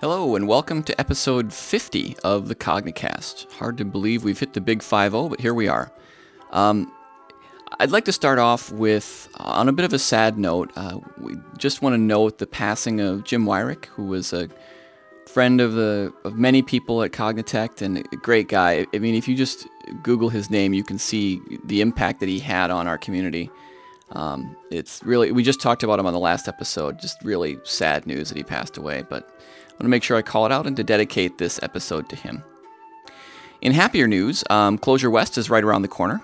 Hello, and welcome to episode 50 of the Cognicast. Hard to believe we've hit the big 5 0, but here we are. Um, I'd like to start off with, uh, on a bit of a sad note, uh, we just want to note the passing of Jim Weirich, who was a friend of the of many people at Cognitect and a great guy. I mean, if you just Google his name, you can see the impact that he had on our community. Um, it's really, we just talked about him on the last episode. Just really sad news that he passed away, but want to make sure I call it out and to dedicate this episode to him. In happier news, um, Clojure West is right around the corner.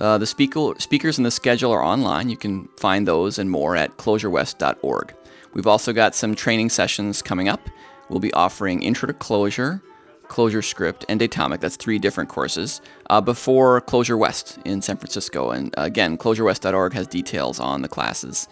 Uh, the speaker, speakers and the schedule are online. You can find those and more at clojurewest.org. We've also got some training sessions coming up. We'll be offering Intro to Clojure, Closure Script, and Datomic. That's three different courses uh, before Clojure West in San Francisco. And uh, again, clojurewest.org has details on the classes.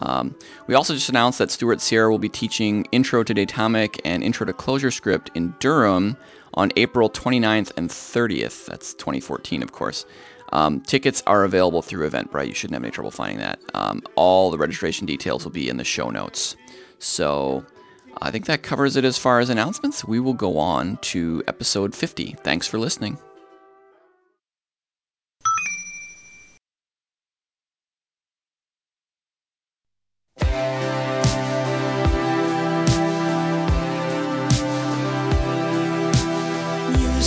Um, we also just announced that Stuart Sierra will be teaching Intro to Datomic and Intro to ClojureScript in Durham on April 29th and 30th. That's 2014, of course. Um, tickets are available through Eventbrite. You shouldn't have any trouble finding that. Um, all the registration details will be in the show notes. So I think that covers it as far as announcements. We will go on to episode 50. Thanks for listening.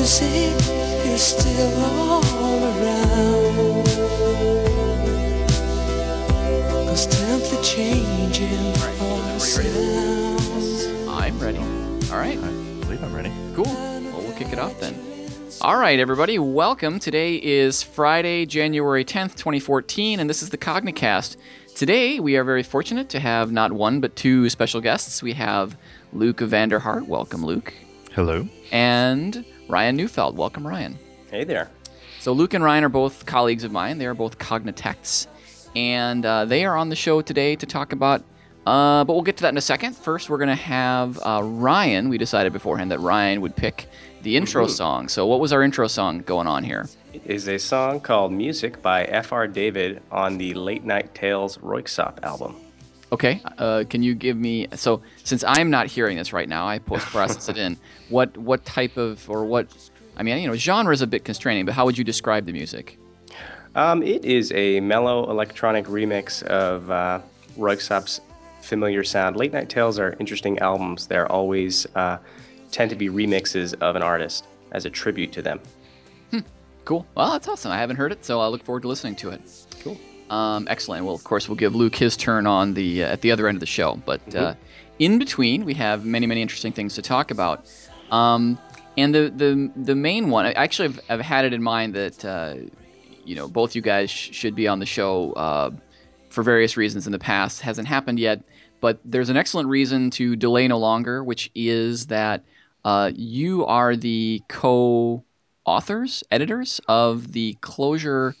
Music is still all around. Cause times are changing all the sounds. I'm ready. All right. I believe I'm ready. Cool. Well, we'll kick it off then. All right, everybody, welcome. Today is Friday, January 10th, 2014, and this is the Cognicast. Today, we are very fortunate to have not one, but two special guests. We have Luke Vanderhart. Welcome, Luke. Hello. And Ryan Neufeld. Welcome, Ryan. Hey there. So, Luke and Ryan are both colleagues of mine. They are both Cognitects, and uh, they are on the show today to talk about. Uh, but we'll get to that in a second. First, we're going to have uh, Ryan. We decided beforehand that Ryan would pick the intro Mhm. song. So, what was our intro song going on here? It is a song called Music by F.R. David on the Late Night Tales Röyksopp album. Okay, uh, can you give me so since I'm not hearing this right now, I post process it in. What what type of or what? I mean, you know, genre is a bit constraining, but how would you describe the music? Um, it is a mellow electronic remix of uh, Röyksopp's familiar sound. Late Night Tales are interesting albums. They're always uh, tend to be remixes of an artist as a tribute to them. Cool. Well, that's awesome. I haven't heard it, so I look forward to listening to it. Um, excellent. Well, of course, we'll give Luke his turn on the uh, at the other end of the show. But uh, in between, we have many, many interesting things to talk about. Um, and the, the the main one, I actually have, I've had it in mind that uh, you know both you guys sh- should be on the show uh, for various reasons in the past. Hasn't happened yet, but there's an excellent reason to delay no longer, which is that uh, you are the co-authors, editors of the Clojure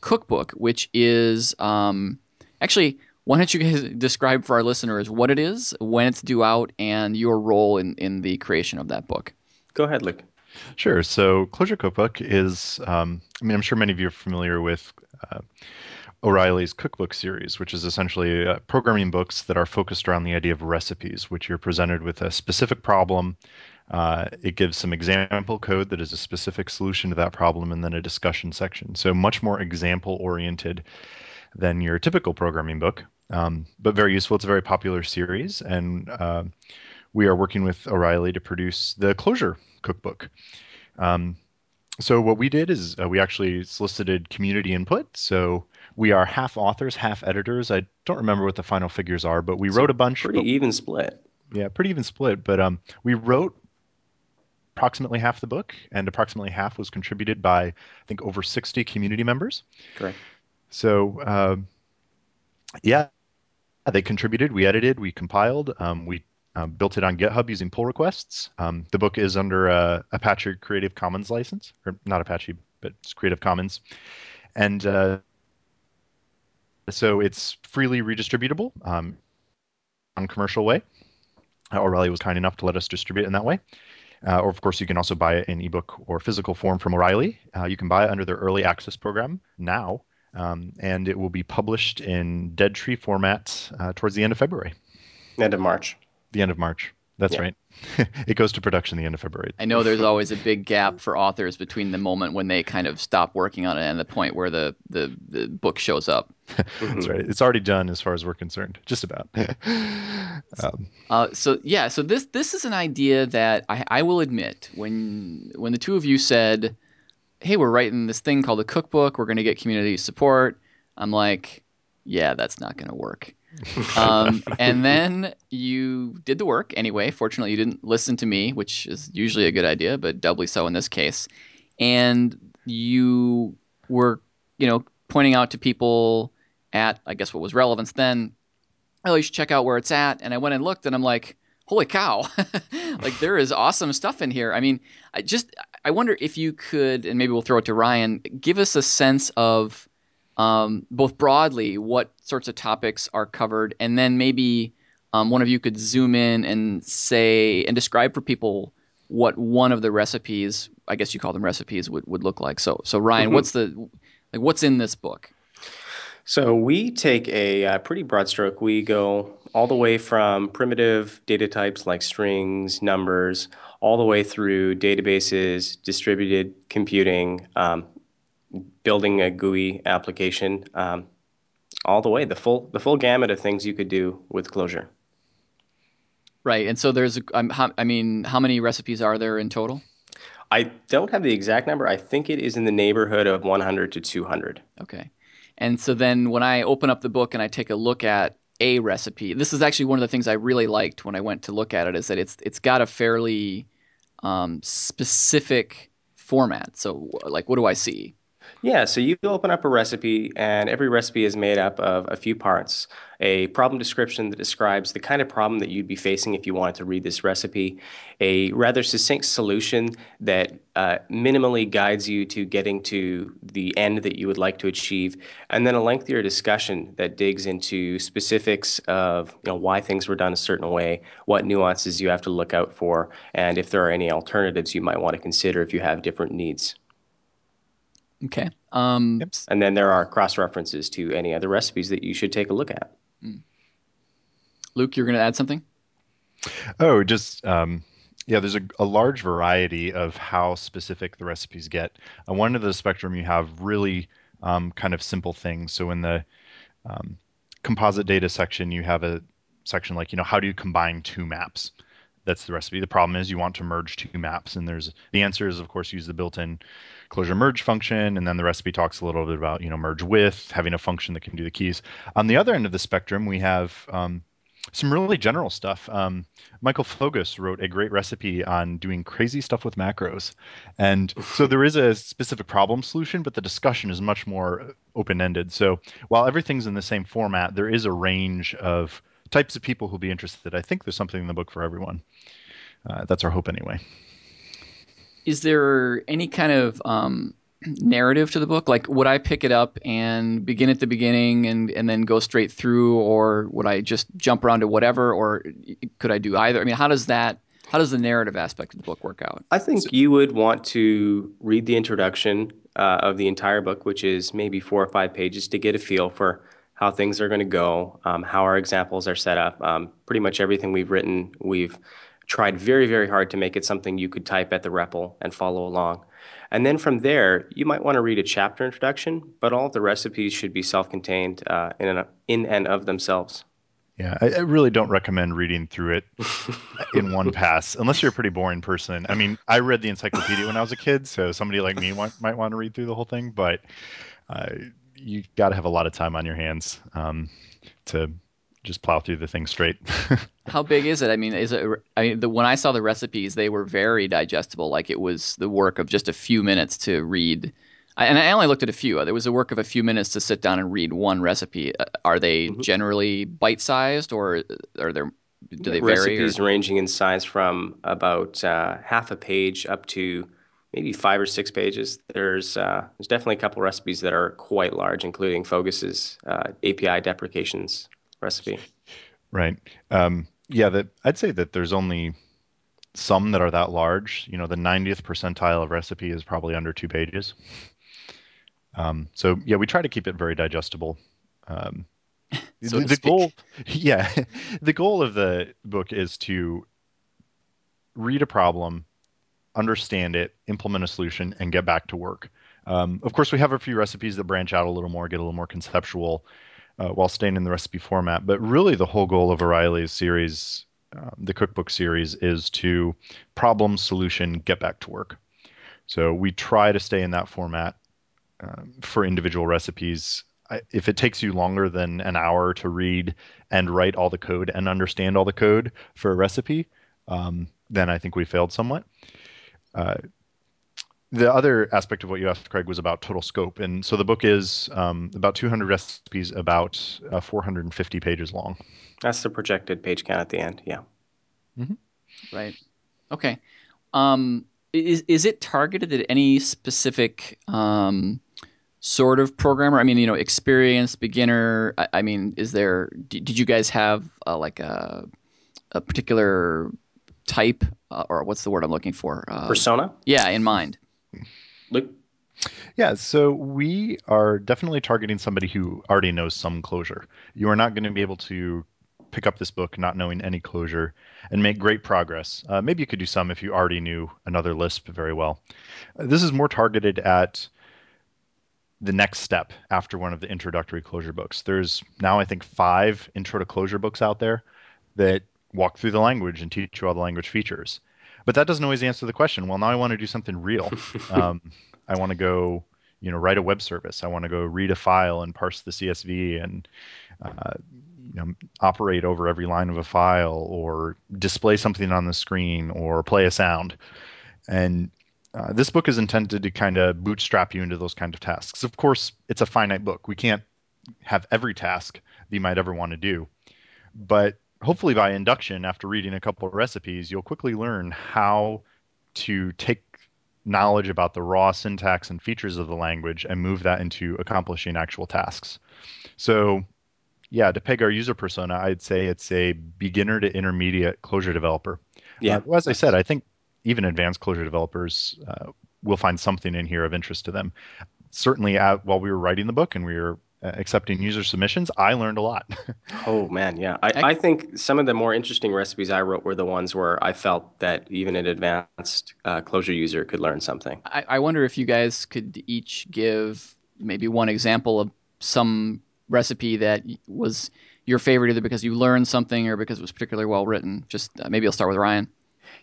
cookbook, which is um, actually. Why don't you guys describe for our listeners what it is, when it's due out, and your role in, in the creation of that book? Go ahead, Luke. Sure. So, Clojure Cookbook is, um, I mean, I'm sure many of you are familiar with uh, O'Reilly's cookbook series, which is essentially uh, programming books that are focused around the idea of recipes, which you're presented with a specific problem. Uh, it gives some example code that is a specific solution to that problem, and then a discussion section. So, much more example oriented than your typical programming book, um, but very useful. It's a very popular series, and uh, we are working with O'Reilly to produce the Clojure cookbook. Um, so what we did is uh, we actually solicited community input. So we are half authors, half editors. I don't remember what the final figures are, but we It's wrote a bunch. Pretty even split. yeah, pretty even split. But um, we wrote approximately half the book, and approximately half was contributed by I think over 60 community members. Correct. So um, yeah, they contributed. We edited. We compiled. Um, we uh, built it on GitHub using pull requests. Um, the book is under a Apache Creative Commons license, or not Apache, but it's Creative Commons, and uh, so it's freely redistributable um, on commercial way. O'Reilly was kind enough to let us distribute it in that way. Uh, or, of course, you can also buy it in ebook or physical form from O'Reilly. Uh, you can buy it under their early access program now, um, and it will be published in Dead Tree format uh, towards the end of February. End of March. The end of March. That's Yeah. right. it goes to production the end of February. I know there's always a big gap for authors between the moment when they kind of stop working on it and the point where the, the, the book shows up. That's right. It's already done as far as we're concerned. Just about. um, Uh, so yeah, so this this is an idea that I, I will admit when when the two of you said, "Hey, we're writing this thing called a cookbook. We're going to get community support." I'm like, "Yeah, that's not going to work." Um, and then you did the work anyway. Fortunately, you didn't listen to me, which is usually a good idea, but doubly so in this case. And you were, you know, pointing out to people at, I guess, what was relevance then. Oh, you should check out where it's at. And I went and looked, and I'm like, holy cow! like there is awesome stuff in here. I mean, I just I wonder if you could, and maybe we'll throw it to Ryan, give us a sense of um, both broadly what sorts of topics are covered, and then maybe um, one of you could zoom in and say and describe for people what one of the recipes, I guess you call them recipes, would, would look like. So, so Ryan, Mhm. what's the like what's in this book? So we take a uh, pretty broad stroke. We go all the way from primitive data types like strings, numbers, all the way through databases, distributed computing, um, building a GUI application, um, all the way the full the full gamut of things you could do with Clojure. Right, and so there's, um, how, I mean, how many recipes are there in total? I don't have the exact number. I think it is in the neighborhood of 100 to 200. Okay. And so then when I open up the book and I take a look at a recipe, this is actually one of the things I really liked when I went to look at it is that it's it's got a fairly um, specific format. So like, what do I see? Yeah, so you open up a recipe, and every recipe is made up of a few parts. A problem description that describes the kind of problem that you'd be facing if you wanted to read this recipe, a rather succinct solution that uh, minimally guides you to getting to the end that you would like to achieve, and then a lengthier discussion that digs into specifics of you know why things were done a certain way, what nuances you have to look out for, and if there are any alternatives you might want to consider if you have different needs. Okay. Um, And then there are cross references to any other recipes that you should take a look at. Luke, you're going to add something? Oh, just um, yeah. There's a, a large variety of how specific the recipes get. On one end of the spectrum, you have really um, kind of simple things. So in the um, composite data section, you have a section like you know how do you combine two maps? That's the recipe. The problem is you want to merge two maps, and there's the answer is of course use the built-in Clojure merge function, and then the recipe talks a little bit about you know merge with having a function that can do the keys. On the other end of the spectrum, we have um, some really general stuff. Um, Michael Fogus wrote a great recipe on doing crazy stuff with macros. And so there is a specific problem solution, but the discussion is much more open ended. So while everything's in the same format, there is a range of types of people who'll be interested. I think there's something in the book for everyone. Uh, that's our hope anyway. Is there any kind of um, narrative to the book? Like, would I pick it up and begin at the beginning and, and then go straight through, or would I just jump around to whatever, or could I do either? I mean, how does that, how does the narrative aspect of the book work out? I think you would want to read the introduction uh, of the entire book, which is maybe four or five pages, to get a feel for how things are going to go, um, how our examples are set up. Um, pretty much everything we've written, we've tried very, very hard to make it something you could type at the REPL and follow along. And then from there, you might want to read a chapter introduction, but all of the recipes should be self-contained uh, in, and, in and of themselves. Yeah, I, I really don't recommend reading through it in one pass, unless you're a pretty boring person. I mean, I read the encyclopedia when I was a kid, so somebody like me want, might want to read through the whole thing, but uh, you got to have a lot of time on your hands um, to just plow through the thing straight. How big is it? I mean, is it? I mean, the, when I saw the recipes, they were very digestible. Like it was the work of just a few minutes to read. I, and I only looked at a few. There was a work of a few minutes to sit down and read one recipe. Uh, Are they Mhm. generally bite-sized, or are there do they vary? recipes ranging in size from about uh, half a page up to maybe five or six pages. There's uh, there's definitely a couple recipes that are quite large, including Fogus's uh, API deprecations recipe. Right. Um, yeah, that I'd say that there's only some that are that large. You know, the 90th percentile of recipe is probably under two pages. Um, so yeah, we try to keep it very digestible. Um, So the, the goal, yeah, the goal of the book is to read a problem, understand it, implement a solution, and get back to work. Um, of course, we have a few recipes that branch out a little more, get a little more conceptual, uh, while staying in the recipe format. But really, the whole goal of O'Reilly's series, um, the cookbook series, is to problem, solution, get back to work. So we try to stay in that format um, for individual recipes. If it takes you longer than an hour to read and write all the code and understand all the code for a recipe, um, then I think we failed somewhat. Uh, the other aspect of what you asked, Craig, was about total scope. And so the book is um, about 200 recipes, about uh, 450 pages long. That's the projected page count at the end. Yeah. Right. Okay. Um, is is it targeted at any specific um, sort of programmer? I mean, you know, experienced, beginner. I, I mean, is there? Did, did you guys have uh, like a a particular type, uh, or what's the word I'm looking for? Uh, Persona. yeah, in mind. Luke. Yeah, so we are definitely targeting somebody who already knows some Clojure. You are not going to be able to pick up this book not knowing any Clojure and make great progress. Uh, maybe you could do some if you already knew another Lisp very well. Uh, this is more targeted at the next step after one of the introductory Clojure books. There's now, I think, five intro to Clojure books out there that walk through the language and teach you all the language features. But that doesn't always answer the question. Well, now I want to do something real. um, I want to go, you know, write a web service. I want to go read a file and parse the CSV and, uh, you know, operate over every line of a file or display something on the screen or play a sound. And uh, this book is intended to kind of bootstrap you into those kind of tasks. Of course, it's a finite book. We can't have every task that you might ever want to do. But hopefully, by induction, after reading a couple of recipes, you'll quickly learn how to take knowledge about the raw syntax and features of the language and move that into accomplishing actual tasks. So, yeah, to peg our user persona, I'd say it's a beginner to intermediate Clojure developer. Yeah. Uh, well, as I said, I think even advanced Clojure developers uh, will find something in here of interest to them. Certainly, uh, while we were writing the book and we were accepting user submissions, I learned a lot. Oh man, yeah. I, I think some of the more interesting recipes I wrote were the ones where I felt that even an advanced uh, Clojure user could learn something. I, I wonder if you guys could each give maybe one example of some recipe that was your favorite, either because you learned something or because it was particularly well written. Just uh, maybe I'll start with Ryan.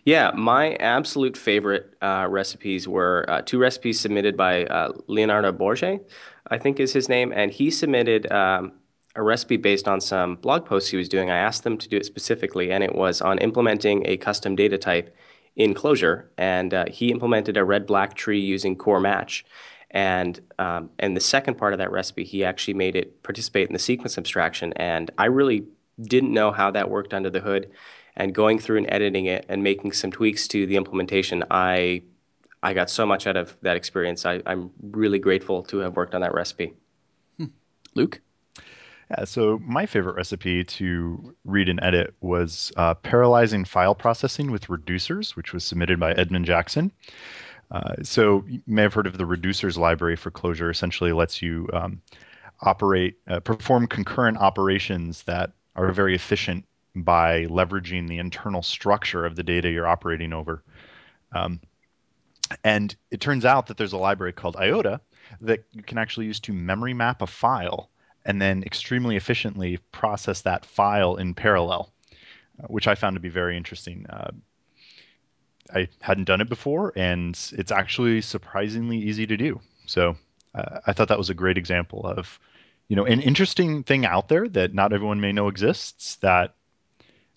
Yeah, my absolute favorite uh, recipes were uh, two recipes submitted by uh, Leonardo Borge, I think is his name, and he submitted um, a recipe based on some blog posts he was doing. I asked them to do it specifically, and it was on implementing a custom data type in Clojure, and uh, he implemented a red-black tree using core match. And um, and the second part of that recipe, he actually made it participate in the sequence abstraction, and I really didn't know how that worked under the hood and going through and editing it and making some tweaks to the implementation, I I got so much out of that experience. I, I'm really grateful to have worked on that recipe. Luke. Yeah, so my favorite recipe to read and edit was uh, Parallelizing File Processing with Reducers, which was submitted by Edmund Jackson. Uh, so you may have heard of the Reducers library for Clojure. Essentially, lets you um, operate, uh, perform concurrent operations that are very efficient by leveraging the internal structure of the data you're operating over. Um, and it turns out that there's a library called IOTA that you can actually use to memory map a file and then extremely efficiently process that file in parallel, uh, which I found to be very interesting. Uh, I hadn't done it before, and it's actually surprisingly easy to do. So uh, I thought that was a great example of, you know, an interesting thing out there that not everyone may know exists. That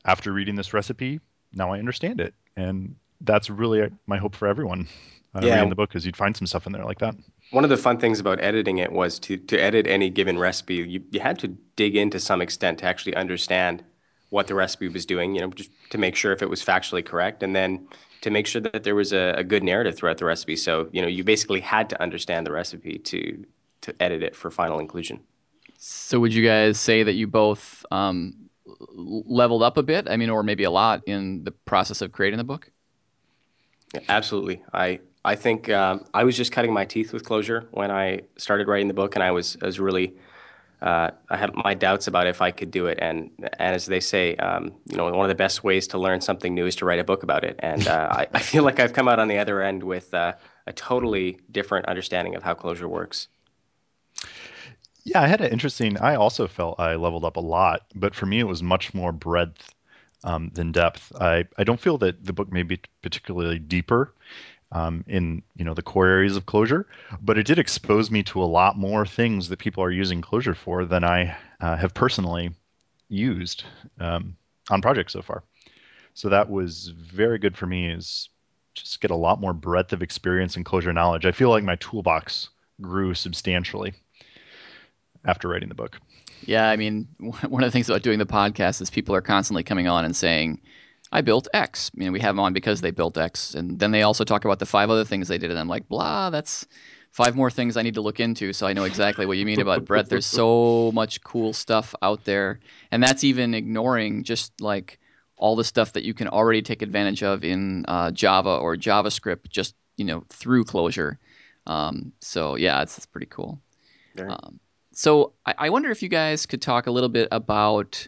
after reading this recipe, now I understand it, and that's really my hope for everyone uh, Yeah. reading the book is you'd find some stuff in there like that. One of the fun things about editing it was to, to edit any given recipe, you, you had to dig in to some extent to actually understand what the recipe was doing, you know, just to make sure if it was factually correct, and then to make sure that there was a, a good narrative throughout the recipe. So, you know, you basically had to understand the recipe to to edit it for final inclusion. So would you guys say that you both um, leveled up a bit? I mean, or maybe a lot in the process of creating the book? Absolutely. I I think um, I was just cutting my teeth with Clojure when I started writing the book, and I was I was really uh, I had my doubts about if I could do it. And, and as they say, um, you know, one of the best ways to learn something new is to write a book about it. And uh, I, I, feel like I've come out on the other end with uh, a totally different understanding of how Clojure works. Yeah, I had an interesting. I also felt I leveled up a lot, but for me, it was much more breadth um, than depth. I, I don't feel that the book may be particularly deeper um, in you know the core areas of Clojure, but it did expose me to a lot more things that people are using Clojure for than I uh, have personally used um, on projects so far. So that was very good for me. Is just get a lot more breadth of experience and Clojure knowledge. I feel like my toolbox grew substantially after writing the book. Yeah, I mean, one of the things about doing the podcast is people are constantly coming on and saying, I built X. You know, we have them on because they built X, and then they also talk about the five other things they did, and I'm like, blah, that's five more things I need to look into. So I know exactly what you mean about Brett. There's so much cool stuff out there, and that's even ignoring just like all the stuff that you can already take advantage of in uh, Java or JavaScript, just you know through Clojure. Um, so yeah, it's, it's pretty cool. Um, so I, I wonder if you guys could talk a little bit about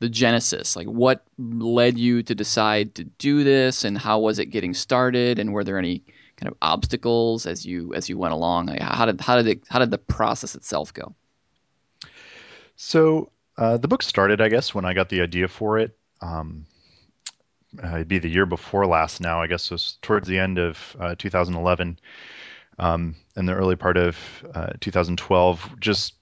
the genesis. Like what led you to decide to do this and how was it getting started and were there any kind of obstacles as you as you went along? Like how did how did it how did the process itself go? So uh, the book started i guess when i got the idea for it. Um, uh, it'd be the year before last now i guess it was towards the end of uh, 2011 um, and the early part of uh, 2012 just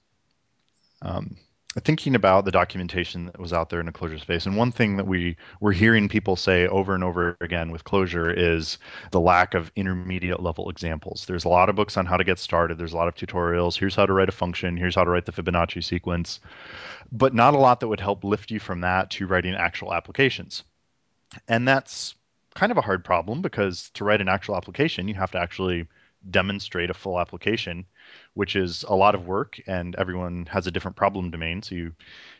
um, thinking about the documentation that was out there in the Clojure space, and one thing that we were hearing people say over and over again with Clojure is the lack of intermediate level examples. There's a lot of books on how to get started. There's a lot of tutorials. Here's how to write a function. Here's how to write the Fibonacci sequence, but not a lot that would help lift you from that to writing actual applications. And that's kind of a hard problem because to write an actual application, you have to actually demonstrate a full application which is a lot of work, and everyone has a different problem domain, so you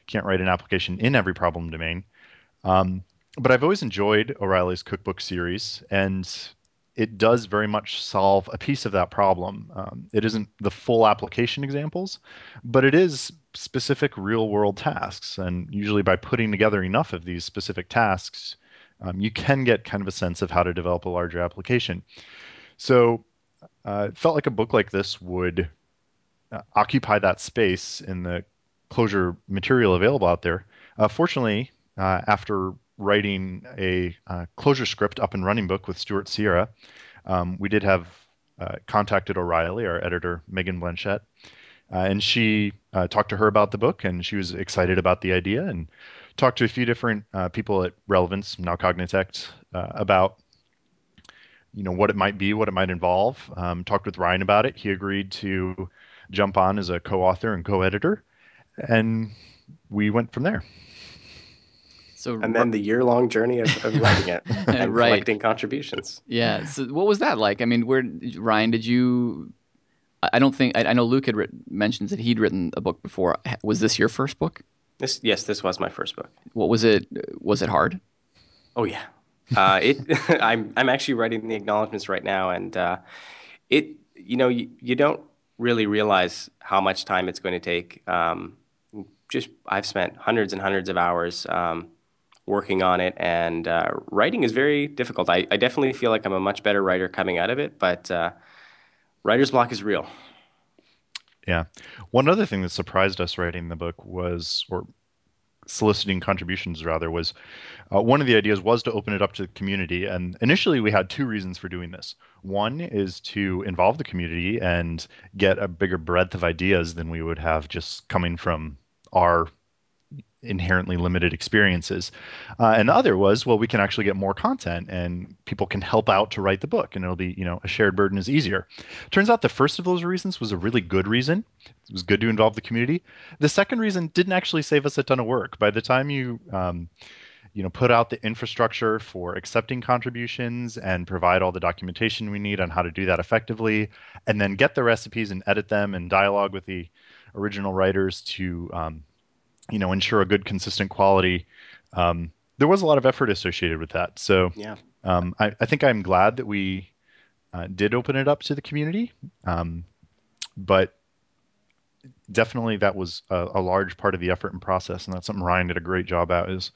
can't write an application in every problem domain. Um, but I've always enjoyed O'Reilly's cookbook series, and it does very much solve a piece of that problem. Um, it isn't the full application examples, but it is specific real world tasks. And usually, by putting together enough of these specific tasks, um, you can get kind of a sense of how to develop a larger application. So, uh, it felt like a book like this would uh, occupy that space in the Clojure material available out there. Uh, fortunately, uh, after writing a uh, Clojure script up and running book with Stuart Sierra, um, we did have uh, contacted O'Reilly, our editor Meghan Blanchette, and she talked to her about the book, and she was excited about the idea, and talked to a few different people at Relevance, now Cognitect, about you know what it might be, what it might involve. Um, talked with Ryan about it. He agreed to jump on as a co-author and co-editor, and we went from there. So and then the year-long journey of, of writing it and right. collecting contributions. Yeah. So what was that like? I mean, where Ryan did you? I don't think I, I know Luke had written, mentions that he'd written a book before. Was this your first book? This yes, this was my first book. What was it? Was it hard? Oh yeah. Uh, it. I'm I'm actually writing the acknowledgments right now, and uh, it. You know, you, you don't really realize how much time it's going to take. Um, just I've spent hundreds and hundreds of hours um, working on it, and uh, writing is very difficult. I, I, definitely feel like I'm a much better writer coming out of it, but uh, writer's block is real. Yeah. One other thing that surprised us writing the book was, or soliciting contributions rather was uh, one of the ideas was to open it up to the community and initially we had two reasons for doing this. One is to involve the community and get a bigger breadth of ideas than we would have just coming from our inherently limited experiences. Uh, and the other was, well, we can actually get more content and people can help out to write the book and it'll be, you know, a shared burden is easier. Turns out the first of those reasons was a really good reason. It was good to involve the community. The second reason didn't actually save us a ton of work. By the time you, um, you know, put out the infrastructure for accepting contributions and provide all the documentation we need on how to do that effectively, and then get the recipes and edit them and dialogue with the original writers to um, you know ensure a good consistent quality um, there was a lot of effort associated with that. So yeah. um, I, I, think i'm glad that we uh, did open it up to the community um, but definitely that was a, a, large part of the effort and process and that's something ryan did a great job at is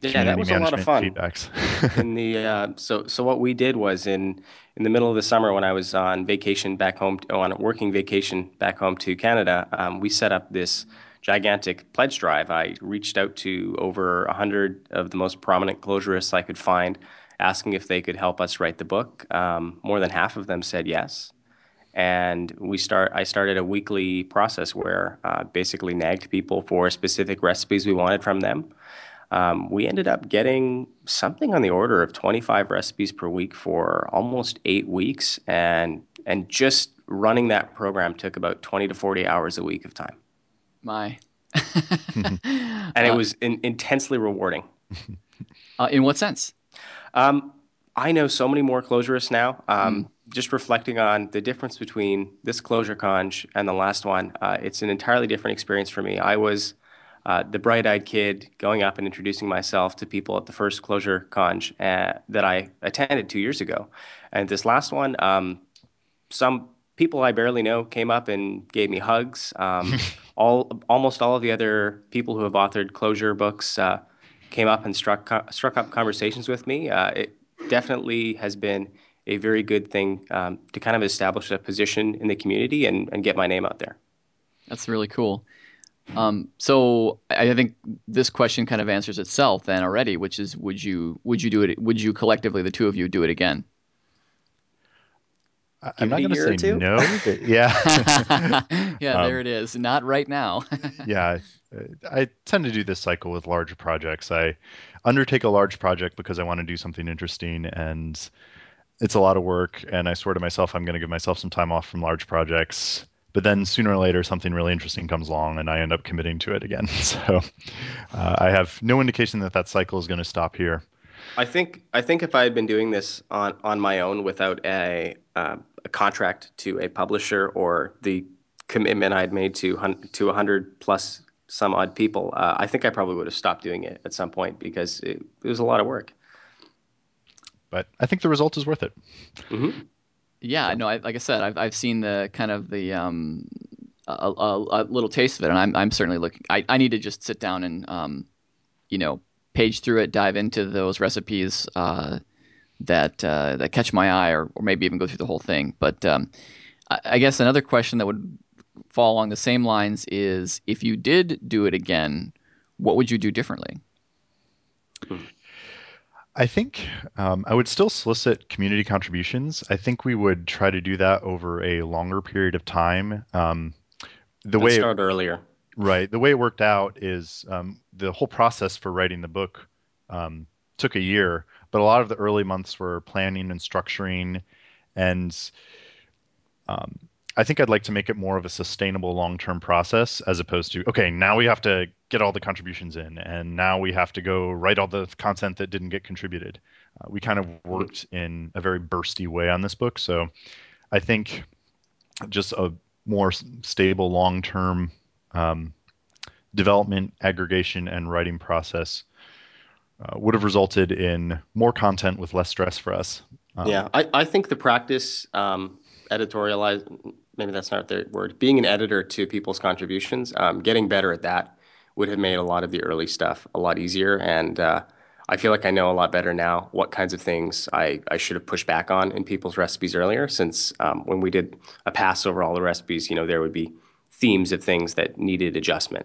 yeah that was a lot of fun. feedbacks. In the uh, so so what we did was in in the middle of the summer when i was on vacation back home on a working vacation back home to canada um, we set up this gigantic pledge drive. I reached out to over 100 of the most prominent Clojurists I could find, asking if they could help us write the book. Um, more than half of them said yes. And we start. I started a weekly process where uh, basically nagged people for specific recipes we wanted from them. Um, we ended up getting something on the order of 25 recipes per week for almost eight weeks, and and just running that program took about 20 to 40 hours a week of time my. and it uh, was in, intensely rewarding. Uh, in what sense? Um, I know so many more Clojurists now. Um, mm. Just reflecting on the difference between this Clojure conj and the last one, uh, it's an entirely different experience for me. I was uh, the bright-eyed kid going up and introducing myself to people at the first Clojure conj uh, that I attended two years ago, and this last one, um, some people I barely know came up and gave me hugs. Um, all almost all of the other people who have authored Clojure books uh, came up and struck struck up conversations with me. Uh, it definitely has been a very good thing um, to kind of establish a position in the community and, and get my name out there. That's really cool. Um, so I think this question kind of answers itself then already, which is would you would you do it? Would you collectively, the two of you, do it again? I'm not going to say no, yeah. yeah, um, there it is. Not right now. yeah, I tend to do this cycle with large projects. I undertake a large project because I want to do something interesting and it's a lot of work. And I swear to myself, I'm going to give myself some time off from large projects. But then sooner or later, something really interesting comes along and I end up committing to it again. So uh, I have no indication that that cycle is going to stop here. I think I think if I had been doing this on on my own without a uh, a contract to a publisher or the commitment I'd made to to 100 plus some odd people, uh, I think I probably would have stopped doing it at some point because it, it, was a lot of work. But I think the result is worth it. Mm-hmm. Yeah, so. no, I, like I said, I've I've seen the kind of the um, a, a, a, little taste of it, and I'm I'm certainly looking. I, I need to just sit down and um, you know, page through it, dive into those recipes. Uh, that uh, that catch my eye, or, or maybe even go through the whole thing. But um, I, I, guess another question that would fall along the same lines is: if you did do it again, what would you do differently? I think um, I would still solicit community contributions. I think we would try to do that over a longer period of time. Um, the Let's way start it, earlier, right? The way it worked out is um, the whole process for writing the book um, took a year, but a lot of the early months were planning and structuring, and um, I think I'd like to make it more of a sustainable long-term process as opposed to okay, now we have to get all the contributions in, and now we have to go write all the content that didn't get contributed. Uh, we kind of worked in a very bursty way on this book, so I think just a more stable long-term um, development, aggregation, and writing process uh, would have resulted in more content with less stress for us. Um, yeah, I, I think the practice um, editorialize maybe that's not the word being an editor to people's contributions um, getting better at that would have made a lot of the early stuff a lot easier. And uh, i feel like i know a lot better now what kinds of things i, I should have pushed back on in people's recipes earlier since um, when we did a pass over all the recipes you know there would be themes of things that needed adjustment.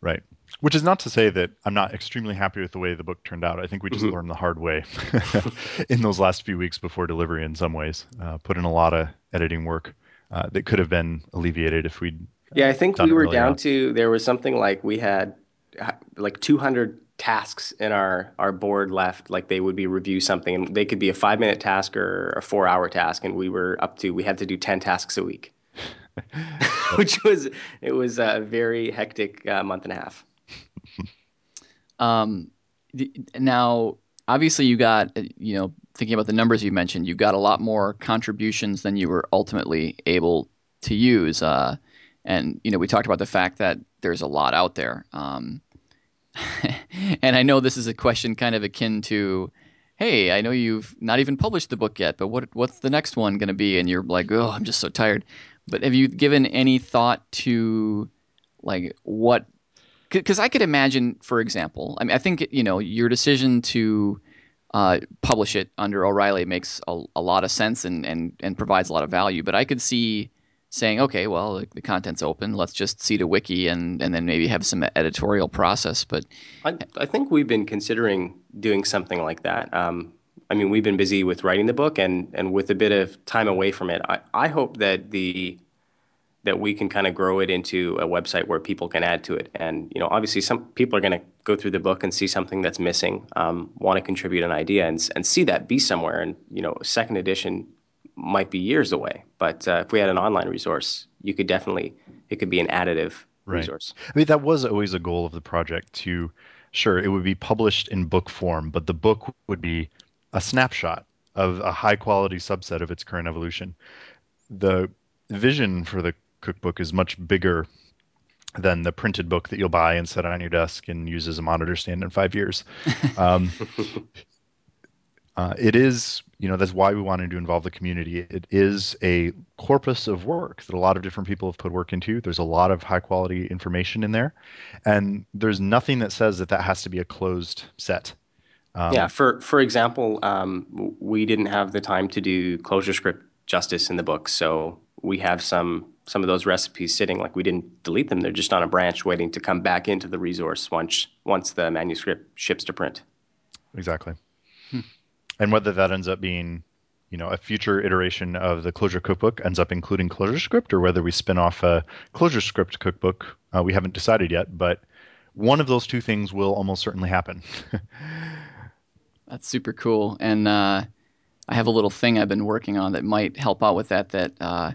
Right which is not to say that I'm not extremely happy with the way the book turned out. I think we just mm-hmm. learned the hard way in those last few weeks before delivery. In some ways, uh, put in a lot of editing work uh, that could have been alleviated if we'd Yeah, I think we were early down on. to there was something like we had uh, like 200 tasks in our our board left. Like they would be review something, and they could be a five minute task or a four hour task, and we were up to we had to do 10 tasks a week, which was it was a very hectic uh, month and a half. Um, now, obviously, you got uh, you know thinking about the numbers you mentioned, you got a lot more contributions than you were ultimately able to use. Uh, and you know, we talked about the fact that there's a lot out there. Um, and I know this is a question kind of akin to, hey, I know you've not even published the book yet, but what what's the next one going to be? And you're like, oh, I'm just so tired. But have you given any thought to like what because I could imagine, for example, I mean, I think you know your decision to uh, publish it under O'Reilly makes a, a lot of sense and, and and provides a lot of value. But I could see saying, okay, well, the, the content's open. Let's just see the wiki and and then maybe have some editorial process. But I, I think we've been considering doing something like that. Um, I mean, we've been busy with writing the book, and and with a bit of time away from it, I, I hope that the that we can kind of grow it into a website where people can add to it. And you know, obviously, some people are going to go through the book and see something that's missing, um, want to contribute an idea, and and see that be somewhere. And you know, second edition might be years away, but uh, if we had an online resource, you could definitely it could be an additive Right. resource. I mean, that was always a goal of the project to, sure, it would be published in book form, but the book would be a snapshot of a high quality subset of its current evolution. The vision for the cookbook is much bigger than the printed book that you'll buy and set on your desk and use as a monitor stand in five years. Um, uh, it is, you know, that's why we wanted to involve the community. It is a corpus of work that a lot of different people have put work into. There's a lot of high quality information in there, and there's nothing that says that that has to be a closed set. Um, yeah, for for example, um, we didn't have the time to do ClojureScript justice in the book, so we have some some of those recipes sitting like we didn't delete them; they're just on a branch waiting to come back into the resource once once the manuscript ships to print. Exactly. And whether that ends up being, you know, a future iteration of the Clojure Cookbook ends up including ClojureScript, or whether we spin off a ClojureScript cookbook, uh, we haven't decided yet. But one of those two things will almost certainly happen. That's super cool. And uh, I have a little thing I've been working on that might help out with that. That uh,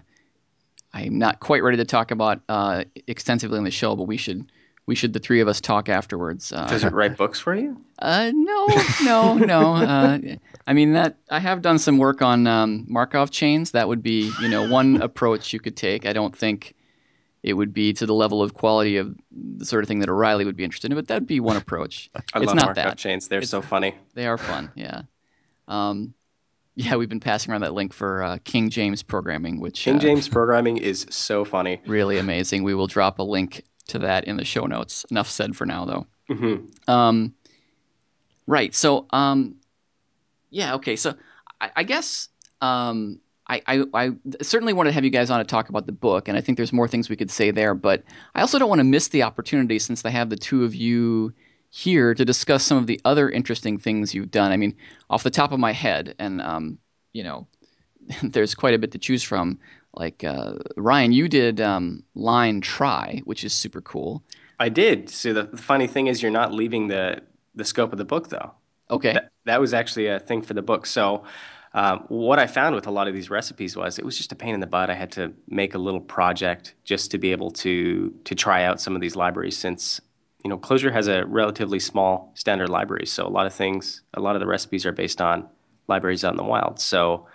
I'm not quite ready to talk about uh, extensively on the show, but we should we should the three of us talk afterwards. Uh, Does it write books for you? uh, no, no, no. Uh, I mean that I have done some work on um, Markov chains. That would be you know one approach you could take. I don't think it would be to the level of quality of the sort of thing that O'Reilly would be interested in, but that'd be one approach. I it's love not markup that. chains; they're so funny. They are fun, yeah. Um, yeah, we've been passing around that link for uh, King James programming, which King uh, James programming is so funny. really amazing. We will drop a link to that in the show notes. Enough said for now, though. hmm Um, right. So, um, yeah. Okay. So, I, I guess um, I, I, I certainly want to have you guys on to talk about the book, and I think there's more things we could say there. But I also don't want to miss the opportunity since I have the two of you here to discuss some of the other interesting things you've done. I mean, off the top of my head, and um, you know, there's quite a bit to choose from. Like uh, Ryan, you did um, lein-try, which is super cool. I did. So the, the funny thing is, you're not leaving the the scope of the book, though. Okay. That, that was actually a thing for the book. So, um, what I found with a lot of these recipes was it was just a pain in the butt. I had to make a little project just to be able to to try out some of these libraries since you know Clojure has a relatively small standard library. So a lot of things, a lot of the recipes are based on libraries out in the wild. So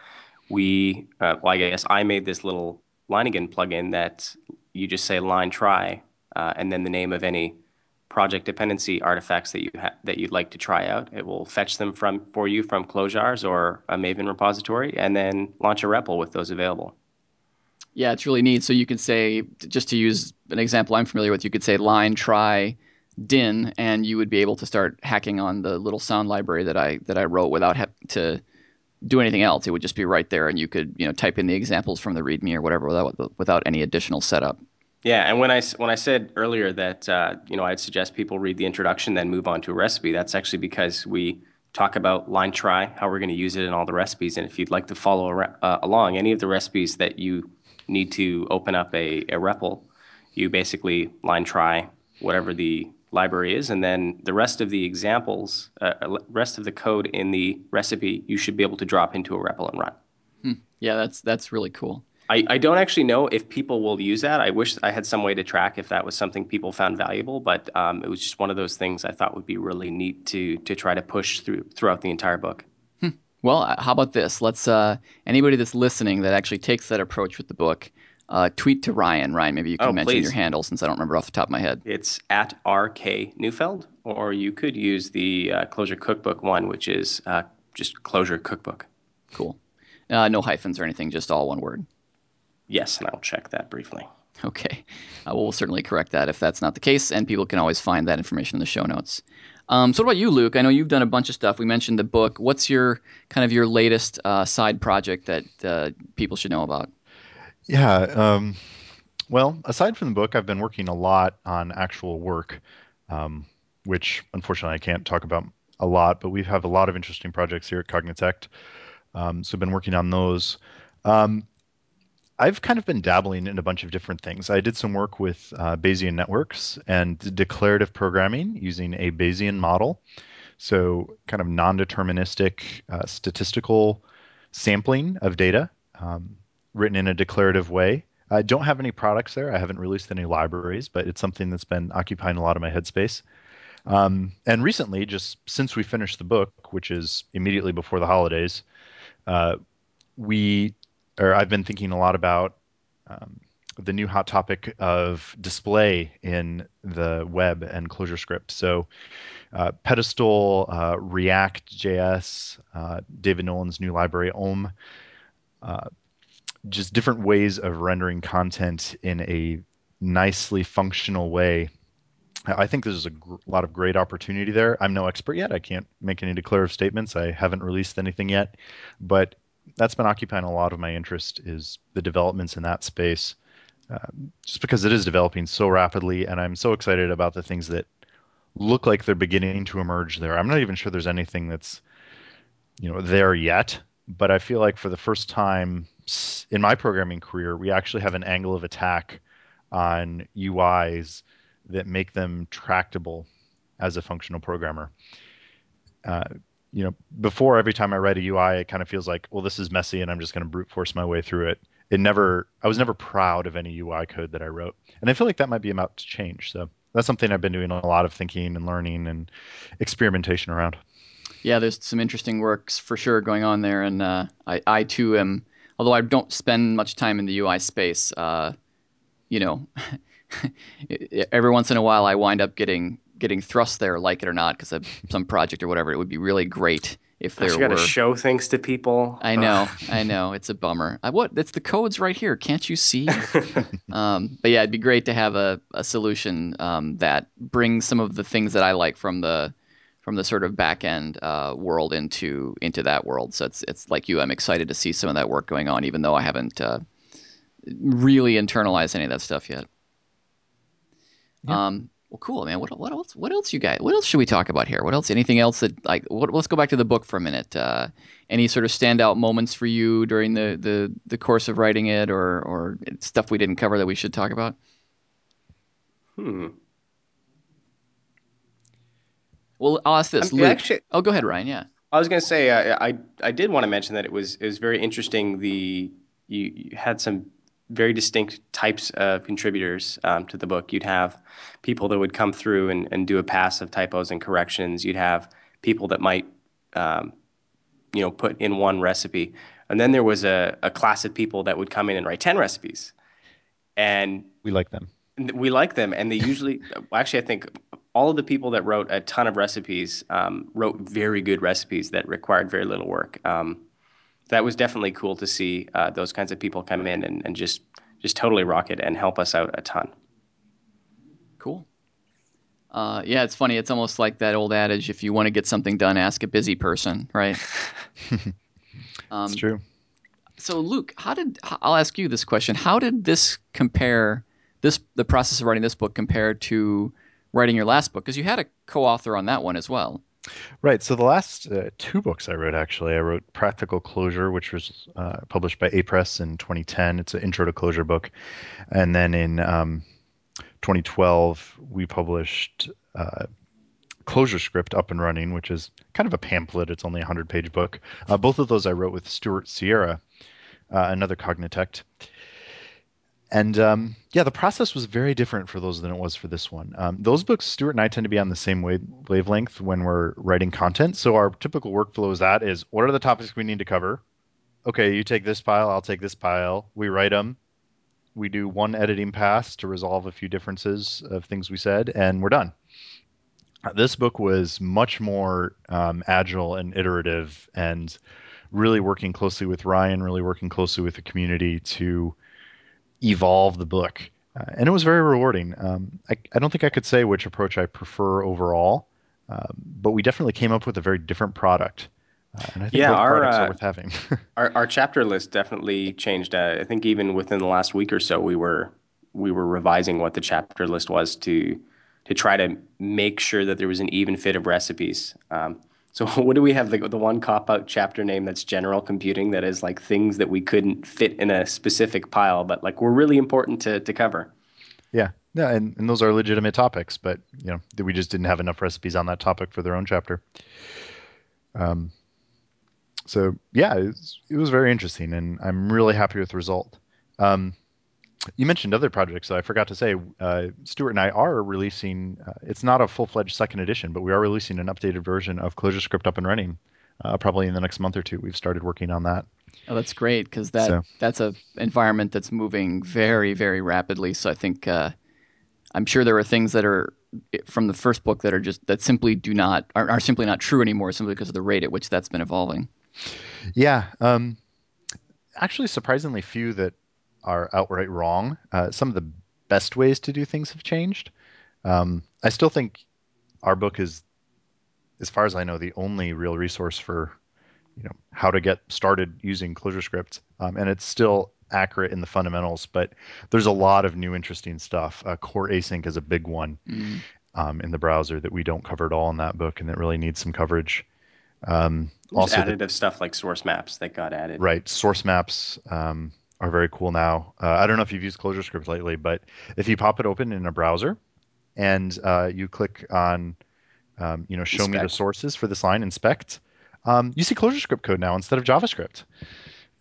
we, uh, well, I guess I made this little Leiningen plugin that you just say lein-try uh, and then the name of any project dependency artifacts that you ha- that you'd like to try out. It will fetch them from for you from Clojars or a Maven repository, and then launch a REPL with those available. Yeah, it's really neat. So you could say, just to use an example I'm familiar with, you could say lein-try dynne, and you would be able to start hacking on the little sound library that I that I wrote without having to do anything else. It would just be right there, and you could you know type in the examples from the README or whatever without without any additional setup. Yeah, and when I when I said earlier that uh, you know I'd suggest people read the introduction then move on to a recipe, that's actually because we talk about lein-try, how we're going to use it in all the recipes, and if you'd like to follow a re- uh, along any of the recipes that you need to open up a, a REPL, you basically lein-try whatever the library is, and then the rest of the examples, uh, uh rest of the code in the recipe, you should be able to drop into a REPL and run. Hmm. Yeah, that's that's really cool. I, I don't actually know if people will use that. I wish I had some way to track if that was something people found valuable, but um, it was just one of those things I thought would be really neat to to try to push through throughout the entire book. Hmm. Well, uh, how about this? Let's uh, anybody that's listening that actually takes that approach with the book, uh, tweet to Ryan. Ryan, maybe you can oh, mention please. your handle since I don't remember off the top of my head. It's at RK Neufeld, or you could use the uh, Clojure Cookbook one, which is uh, just Clojure Cookbook. Cool. Uh, no hyphens or anything, just all one word. Yes, and I'll check that briefly. Okay. Uh, we'll certainly correct that if that's not the case, and people can always find that information in the show notes. Um, so, what about you, Luke? I know you've done a bunch of stuff. We mentioned the book. What's your kind of your latest uh, side project that uh, people should know about? Yeah. Um, well, aside from the book, I've been working a lot on actual work, um, which unfortunately I can't talk about a lot, but we have a lot of interesting projects here at Cognitect. Um, so I've been working on those. Um, I've kind of been dabbling in a bunch of different things. I did some work with uh, Bayesian networks and declarative programming using a Bayesian model. So, kind of non deterministic uh, statistical sampling of data um, written in a declarative way. I don't have any products there. I haven't released any libraries, but it's something that's been occupying a lot of my headspace. Um, and recently, just since we finished the book, which is immediately before the holidays, uh, we or I've been thinking a lot about um, the new hot topic of display in the web and ClojureScript. So, uh, Pedestal, uh, React JS, uh, David Nolen's new library, Om, uh, just different ways of rendering content in a nicely functional way. I think there's a gr- lot of great opportunity there. I'm no expert yet. I can't make any declarative statements. I haven't released anything yet, but that's been occupying a lot of my interest is the developments in that space uh, just because it is developing so rapidly and i'm so excited about the things that look like they're beginning to emerge there i'm not even sure there's anything that's you know there yet but i feel like for the first time in my programming career we actually have an angle of attack on uis that make them tractable as a functional programmer uh, you know, before every time I write a UI, it kind of feels like, well, this is messy, and I'm just going to brute force my way through it. It never, I was never proud of any UI code that I wrote, and I feel like that might be about to change. So that's something I've been doing a lot of thinking and learning and experimentation around. Yeah, there's some interesting works for sure going on there, and uh, I, I too am. Although I don't spend much time in the UI space, uh, you know, every once in a while I wind up getting getting thrust there, like it or not, because of some project or whatever. It would be really great if there were. got to show things to people. I know, I know, it's a bummer. I, what? It's the code's right here. Can't you see? um, but yeah, it'd be great to have a, a solution um, that brings some of the things that I like from the from the sort of back end uh, world into into that world. So it's it's like you. I'm excited to see some of that work going on, even though I haven't uh, really internalized any of that stuff yet. Yeah. Um, well, cool, man. What, what else? What else you guys? What else should we talk about here? What else? Anything else that like? What, let's go back to the book for a minute. Uh, any sort of standout moments for you during the, the, the course of writing it, or or stuff we didn't cover that we should talk about? Hmm. Well, I'll ask this. Luke. Actually, oh, go ahead, Ryan. Yeah. I was going to say I, I I did want to mention that it was it was very interesting. The you, you had some very distinct types of contributors um, to the book. You'd have people that would come through and, and do a pass of typos and corrections. You'd have people that might, um, you know, put in one recipe. And then there was a, a class of people that would come in and write 10 recipes. And we like them. We like them. And they usually, actually, I think all of the people that wrote a ton of recipes um, wrote very good recipes that required very little work. Um, that was definitely cool to see uh, those kinds of people come in and, and just just totally rock it and help us out a ton. Cool. Uh, yeah, it's funny. It's almost like that old adage: if you want to get something done, ask a busy person, right? um, it's true. So, Luke, how did I'll ask you this question? How did this compare? This the process of writing this book compare to writing your last book? Because you had a co-author on that one as well. Right. So the last uh, two books I wrote, actually, I wrote Practical Clojure, which was uh, published by Apress in 2010. It's an intro to Clojure book, and then in um, 2012, we published uh, ClojureScript Up and Running, which is kind of a pamphlet. It's only a 100 page book. Uh, both of those I wrote with Stuart Sierra, uh, another Cognitect. And um, yeah, the process was very different for those than it was for this one. Um, those books, Stuart and I tend to be on the same wave- wavelength when we're writing content. So our typical workflow is that is what are the topics we need to cover? Okay, you take this file, I'll take this file. We write them. We do one editing pass to resolve a few differences of things we said, and we're done. Uh, This book was much more um, agile and iterative, and really working closely with Ryan, really working closely with the community to evolve the book. Uh, and it was very rewarding. Um, I, I don't think I could say which approach I prefer overall, um, but we definitely came up with a very different product. Uh, and I think Yeah, our, products uh, are worth having. Our, our chapter list definitely changed. Uh, I think even within the last week or so, we were we were revising what the chapter list was to to try to make sure that there was an even fit of recipes. Um, so what do we have? The, the one cop out chapter name that's general computing that is like things that we couldn't fit in a specific pile, but like were really important to to cover. yeah, yeah, and, and those are legitimate topics, but you know we just didn't have enough recipes on that topic for their own chapter. Um, so yeah, it was, it was very interesting, and I'm really happy with the result. Um, you mentioned other projects, I forgot to say. Uh, Stuart and I are releasing. Uh, it's not a full-fledged second edition, but we are releasing an updated version of ClojureScript up and running. Uh, probably in the next month or two, we've started working on that. Oh, that's great because that's a environment that's moving very very rapidly. So I think uh, I'm sure there are things that are from the first book that are just that simply do not are, are simply not true anymore simply because of the rate at which that's been evolving. Yeah, um, actually, surprisingly few that are outright wrong. Uh, some of the best ways to do things have changed. Um, I still think our book is, as far as I know, the only real resource for, you know, how to get started using ClojureScript, um, and it's still accurate in the fundamentals. But there's a lot of new interesting stuff. Uh, Core Async is a big one um, in the browser that we don't cover at all in that book, and that really needs some coverage. Um, also, the- stuff like source maps that got added. Right. Source maps um, are very cool now. Uh, I don't know if you've used ClojureScript lately, but if you pop it open in a browser and uh, you click on, um, you know, show me the sources for this line, inspect, um, you see ClojureScript code now instead of JavaScript.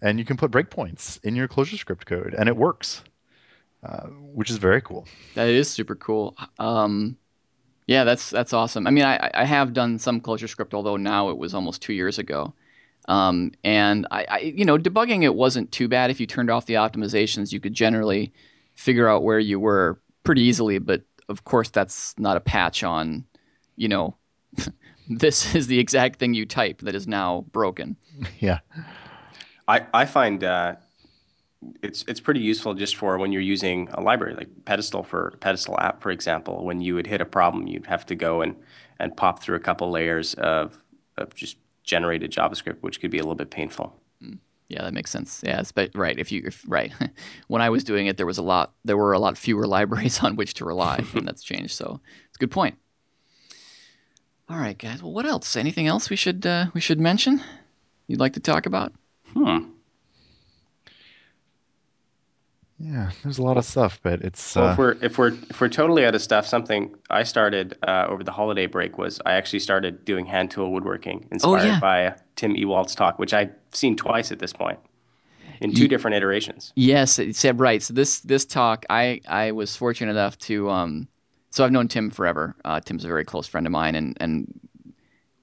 And you can put breakpoints in your ClojureScript code, and it works, uh, which is very cool. That is super cool. Um, yeah, that's that's awesome. I mean, I, I have done some ClojureScript, although now it was almost two years ago. Um, and I, I, you know, debugging it wasn't too bad. If you turned off the optimizations, you could generally figure out where you were pretty easily. But of course, that's not a patch on, you know, this is the exact thing you type that is now broken. yeah. I, I find uh, it's it's pretty useful just for when you're using a library like Pedestal for Pedestal app, for example. When you would hit a problem, you'd have to go and, and pop through a couple layers of, of just generated JavaScript, which could be a little bit painful. Yeah, that makes sense. Yeah, but right. If you if, right, when I was doing it, there was a lot. There were a lot fewer libraries on which to rely, and that's changed. So it's a good point. All right, guys. Well, what else? Anything else we should uh, we should mention? You'd like to talk about? Hmm. Yeah. There's a lot of stuff, but it's. Well, Uh, if we're if we're if we're totally out of stuff, something I started uh, over the holiday break was I actually started doing hand tool woodworking, inspired yeah. by uh, Tim Ewald's talk, which I've seen twice at this point, in two different iterations. Yes, it said right. So this this talk, I I was fortunate enough to um, so I've known Tim forever. Uh, Tim's a very close friend of mine, and and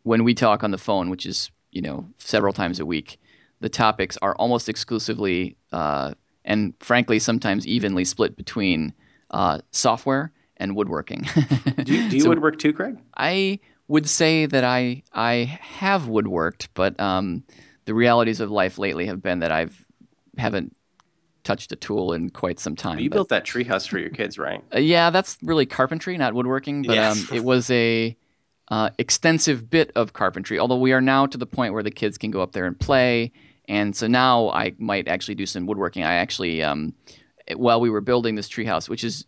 when we talk on the phone, which is you know several times a week, the topics are almost exclusively uh, and frankly sometimes evenly split between uh, software and woodworking. Do you, do you So- woodwork too, Craig? I would say that I I have woodworked, but um, the realities of life lately have been that I've haven't touched a tool in quite some time. You But- built that treehouse for your kids, right? uh, yeah, that's really carpentry, not woodworking. But Yes. um, it was a uh, extensive bit of carpentry. Although we are now to the point where the kids can go up there and play, and so now I might actually do some woodworking. I actually, um, while we were building this treehouse, which is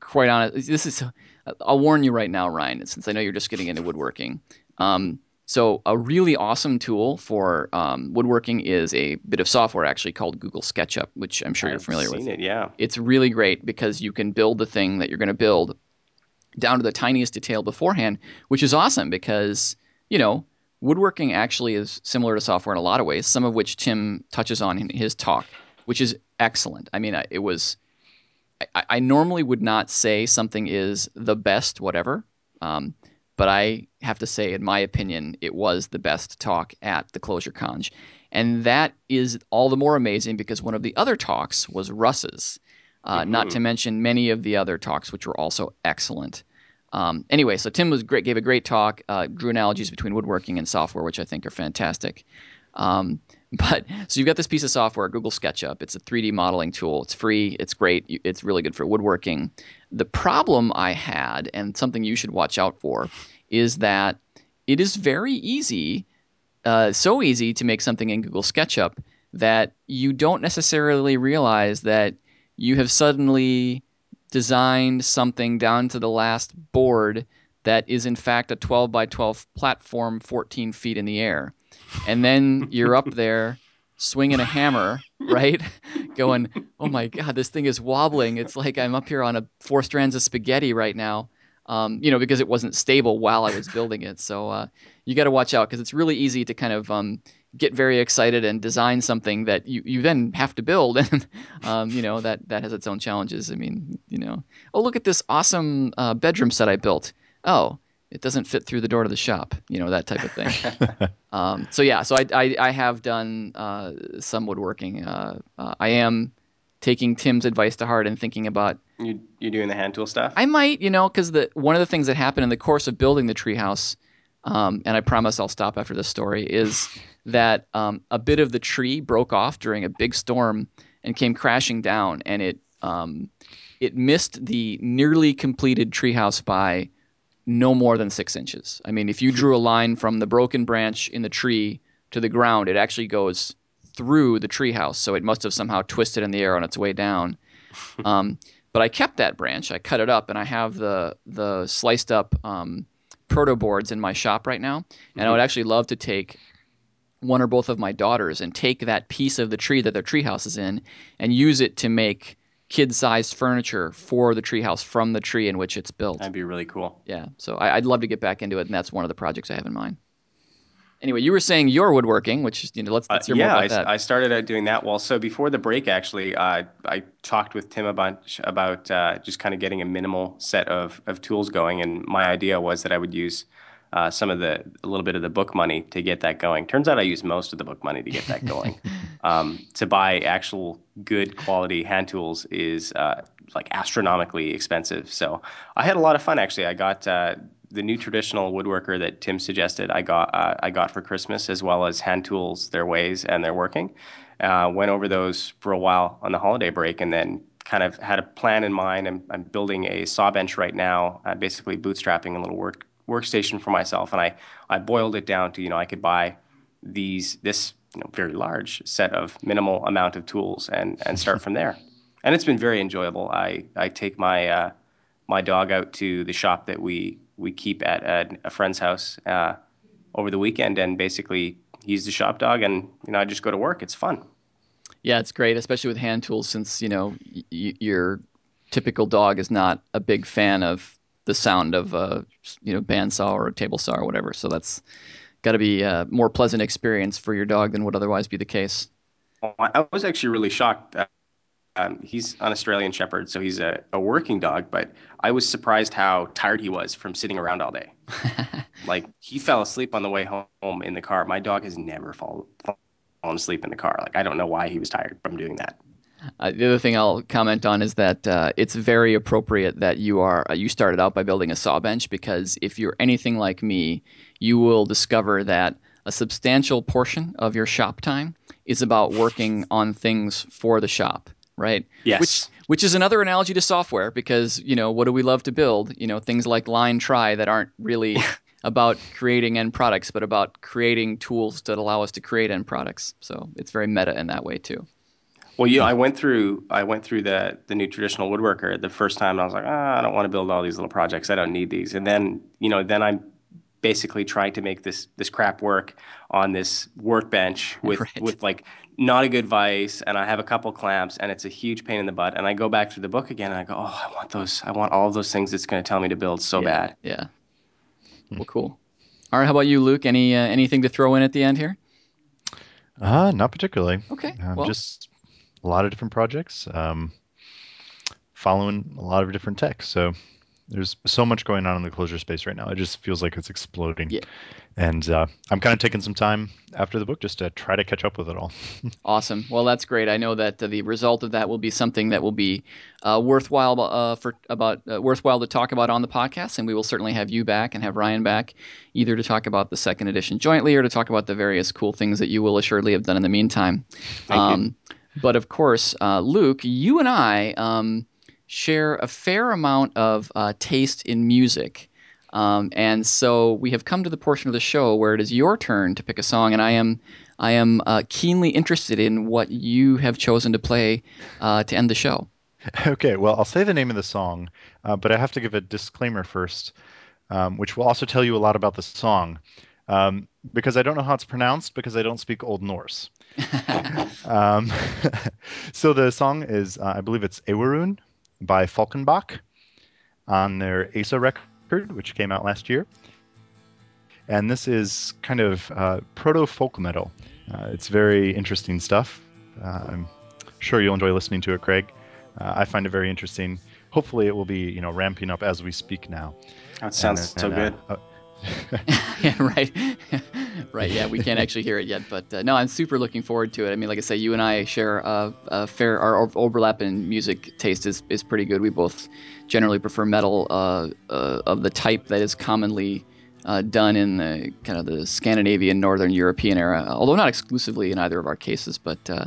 quite honest, this is. I'll warn you right now, Ryan, since I know you're just getting into woodworking. Um, So a really awesome tool for um, woodworking is a bit of software actually called Google SketchUp, which I'm sure you're I've familiar seen with. it, yeah. It's really great because you can build the thing that you're going to build down to the tiniest detail beforehand, which is awesome because, you know, woodworking actually is similar to software in a lot of ways, some of which Tim touches on in his talk, which is excellent. I mean, it was. I, I normally would not say something is the best, whatever, um, but I have to say, in my opinion, it was the best talk at the Clojure Conj. And that is all the more amazing because one of the other talks was Russ's, uh, not to mention many of the other talks, which were also excellent. Um, anyway, so Tim was great, gave a great talk, uh, drew analogies between woodworking and software, which I think are fantastic. Um, but so you've got this piece of software, Google SketchUp. It's a 3D modeling tool. It's free. It's great. It's really good for woodworking. The problem I had, and something you should watch out for, is that it is very easy, uh, so easy to make something in Google SketchUp that you don't necessarily realize that you have suddenly designed something down to the last board that is in fact a 12 by 12 platform 14 feet in the air. And then you're up there swinging a hammer right? Going oh my god this thing is wobbling. It's like i'm up here on a four strands of spaghetti right now. Um, you know because it wasn't stable while i was building it. So uh, you got to watch out because it's really easy to kind of um, get very excited and design something that you, you then have to build. And um, you know that that has its own challenges. I mean you know oh look at this awesome uh, bedroom set i built. Oh it doesn't fit through the door to the shop you know that type of thing. Um, so yeah so i, I, I have done uh, some woodworking. Uh, uh, i am taking tim's advice to heart and thinking about You you doing the hand tool stuff? I might, you know, because the one of the things that happened in the course of building the treehouse, um, and I promise I'll stop after this story, is that um, a bit of the tree broke off during a big storm and came crashing down, and it um, it missed the nearly completed treehouse by no more than six inches. I mean, if you drew a line from the broken branch in the tree to the ground, it actually goes through the treehouse, so it must have somehow twisted in the air on its way down. Um, but I kept that branch. I cut it up, and I have the the sliced up um, proto boards in my shop right now. And I would actually love to take one or both of my daughters and take that piece of the tree that their treehouse is in and use it to make kid-sized furniture for the treehouse from the tree in which it's built. That'd be really cool. Yeah, so I, I'd love to get back into it, and that's one of the projects I have in mind. Anyway, you were saying you're woodworking, which you know let's, let's hear Uh, yeah, more I, about that. I started out doing that. Well, so before the break, actually, uh, I talked with Tim a bunch about uh, just kind of getting a minimal set of, of tools going, and my idea was that I would use uh, some of the a little bit of the book money to get that going. Turns out I used most of the book money to get that going. um, to buy actual good quality hand tools is uh, like astronomically expensive. So I had a lot of fun actually. I got uh, the new traditional woodworker that Tim suggested. I got uh, I got for Christmas as well as hand tools, their ways and their working. Uh, went over those for a while on the holiday break, and then kind of had a plan in mind. I'm, I'm building a saw bench right now, uh, basically bootstrapping a little work workstation for myself, and I I boiled it down to you know I could buy these this you know, very large set of minimal amount of tools and and start from there. And it's been very enjoyable. I I take my uh, my dog out to the shop that we we keep at a, a friend's house uh, over the weekend, and basically he's the shop dog, and you know I just go to work. It's fun. Yeah, it's great, especially with hand tools, since you know y- your typical dog is not a big fan of the sound of a you know bandsaw or a table saw or whatever. So that's got to be a more pleasant experience for your dog than would otherwise be the case. I was actually really shocked. Uh, um, he's an Australian Shepherd, so he's a, a working dog, but I was surprised how tired he was from sitting around all day. like he fell asleep on the way home in the car. My dog has never fall, fallen asleep in the car. Like I don't know why he was tired from doing that. Uh, the other thing I'll comment on is that uh, it's very appropriate that you are uh, you started out by building a saw bench because if you're anything like me, you will discover that a substantial portion of your shop time is about working on things for the shop, right? Yes. Which which is another analogy to software because you know what do we love to build? You know things like lein-try that aren't really about creating end products, but about creating tools that allow us to create end products. So it's very meta in that way too. Well, yeah, I went through I went through the the new traditional woodworker the first time, I was like, ah, I don't want to build all these little projects. I don't need these. And then you know, then I'm basically trying to make this this crap work on this workbench with Right. with like not a good vice and I have a couple clamps and it's a huge pain in the butt and I go back to the book again and I go oh I want those I want all of those things it's going to tell me to build so bad Yeah. Well, cool. All right. How about you, Luke? Any uh, anything to throw in at the end here? Uh, not particularly. Okay, Um, well- just a lot of different projects, um, following a lot of different tech. So there's so much going on in the Clojure space right now. It just feels like it's exploding. Yeah. And uh, I'm kind of taking some time after the book just to try to catch up with it all. Awesome. Well, that's great. I know that uh, the result of that will be something that will be uh, worthwhile uh, for about uh, worthwhile to talk about on the podcast, and we will certainly have you back and have Ryan back, either to talk about the second edition jointly or to talk about the various cool things that you will assuredly have done in the meantime. Um, but of course, uh, Luke, you and I um, share a fair amount of uh, taste in music. Um, and so we have come to the portion of the show where it is your turn to pick a song, and I am I am uh, keenly interested in what you have chosen to play uh, to end the show. okay, well, I'll say the name of the song, uh, but I have to give a disclaimer first, um, which will also tell you a lot about the song. Um, because I don't know how it's pronounced because I don't speak Old Norse. um, so the song is, uh, I believe it's Eweroun by Falkenbach on their ASA record, which came out last year. And this is kind of uh, proto folk metal. Uh, it's very interesting stuff. Uh, I'm sure you'll enjoy listening to it, Craig. Uh, I find it very interesting. Hopefully, it will be you know ramping up as we speak now. that sounds And, so uh, good uh, yeah, right, right. Yeah, we can't actually hear it yet, but uh, no, I'm super looking forward to it. I mean, like I say, you and I share a, a fair our overlap in music taste is is pretty good. We both generally prefer metal uh, uh, of the type that is commonly uh, done in the kind of the Scandinavian, Northern European era, although not exclusively in either of our cases, but. Uh,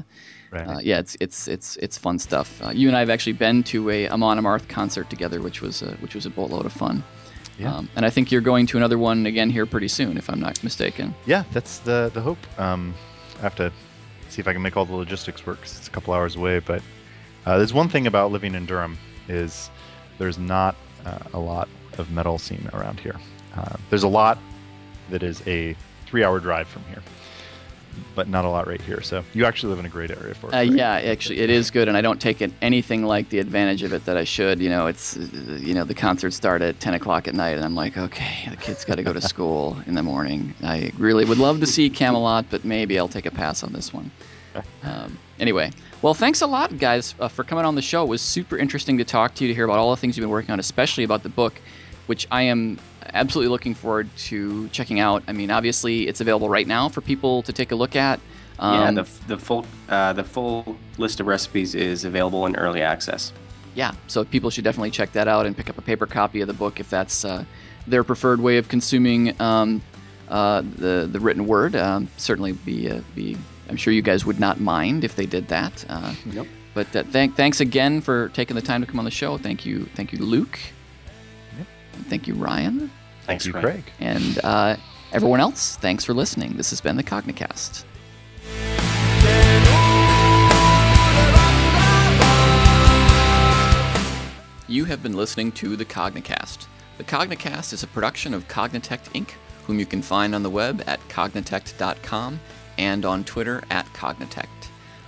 Right. uh, yeah, it's it's it's it's fun stuff. Uh, you and I have actually been to a Amon Amarth concert together, which was a, which was a boatload of fun. Yeah. Um, and I think you're going to another one again here pretty soon, if I'm not mistaken. yeah, that's the the hope. Um, I have to see if I can make all the logistics work. 'cause it's a couple hours away, but uh, there's one thing about living in Durham is there's not uh, a lot of metal scene around here. Uh, there's a lot that is a three-hour drive from here, but not a lot right here. So you actually live in a great area for it. Uh, right? yeah, actually, it is good, and I don't take it anything like the advantage of it that I should. You know, it's you know the concerts start at 10 o'clock at night, and I'm like, okay, the kids got to go to school in the morning. I really would love to see Kamelot, but maybe I'll take a pass on this one. Um, anyway, well, thanks a lot, guys, uh, for coming on the show. It was super interesting to talk to you to hear about all the things you've been working on, especially about the book, which I am absolutely looking forward to checking out. I mean, obviously, it's available right now for people to take a look at. yeah Um, the, the full uh, the full list of recipes is available in early access yeah, so people should definitely check that out and pick up a paper copy of the book if that's uh, their preferred way of consuming um, uh, the the written word. Um, certainly, be uh, be. I'm sure you guys would not mind if they did that. Uh, Nope. But uh, thank thanks again for taking the time to come on the show. Thank you, thank you, Luke. Yep. And thank you, Ryan. thanks you, Craig. Craig. And uh, everyone else, thanks for listening. This has been the Cognicast. You have been listening to the Cognicast. The Cognicast is a production of Cognitect Inc., whom you can find on the web at cognitect.com and on Twitter at Cognitect.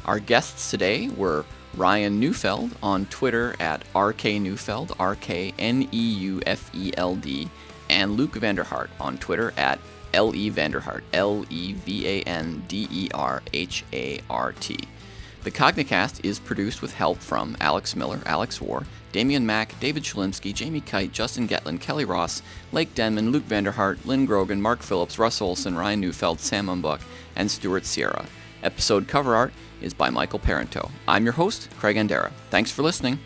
Our guests today were Ryan Neufeld on Twitter at RKNeufeld, R K N E U F E L D, and Luke Vanderhart on Twitter at L E Vanderhart, L E V A N D E R H A R T. The Cognicast is produced with help from Alex Miller, Alex War, Damian Mack, David Chelimsky, Jamie Kite, Justin Gehtland, Kelly Ross, Lake Denman, Luke Vanderhart, Lynn Grogan, Mark Phillips, Russ Olsen, Ryan Neufeld, Sam Umbach, and Stuart Sierra. Episode cover art is by Michael Parenteau. I'm your host, Craig Andera. Thanks for listening.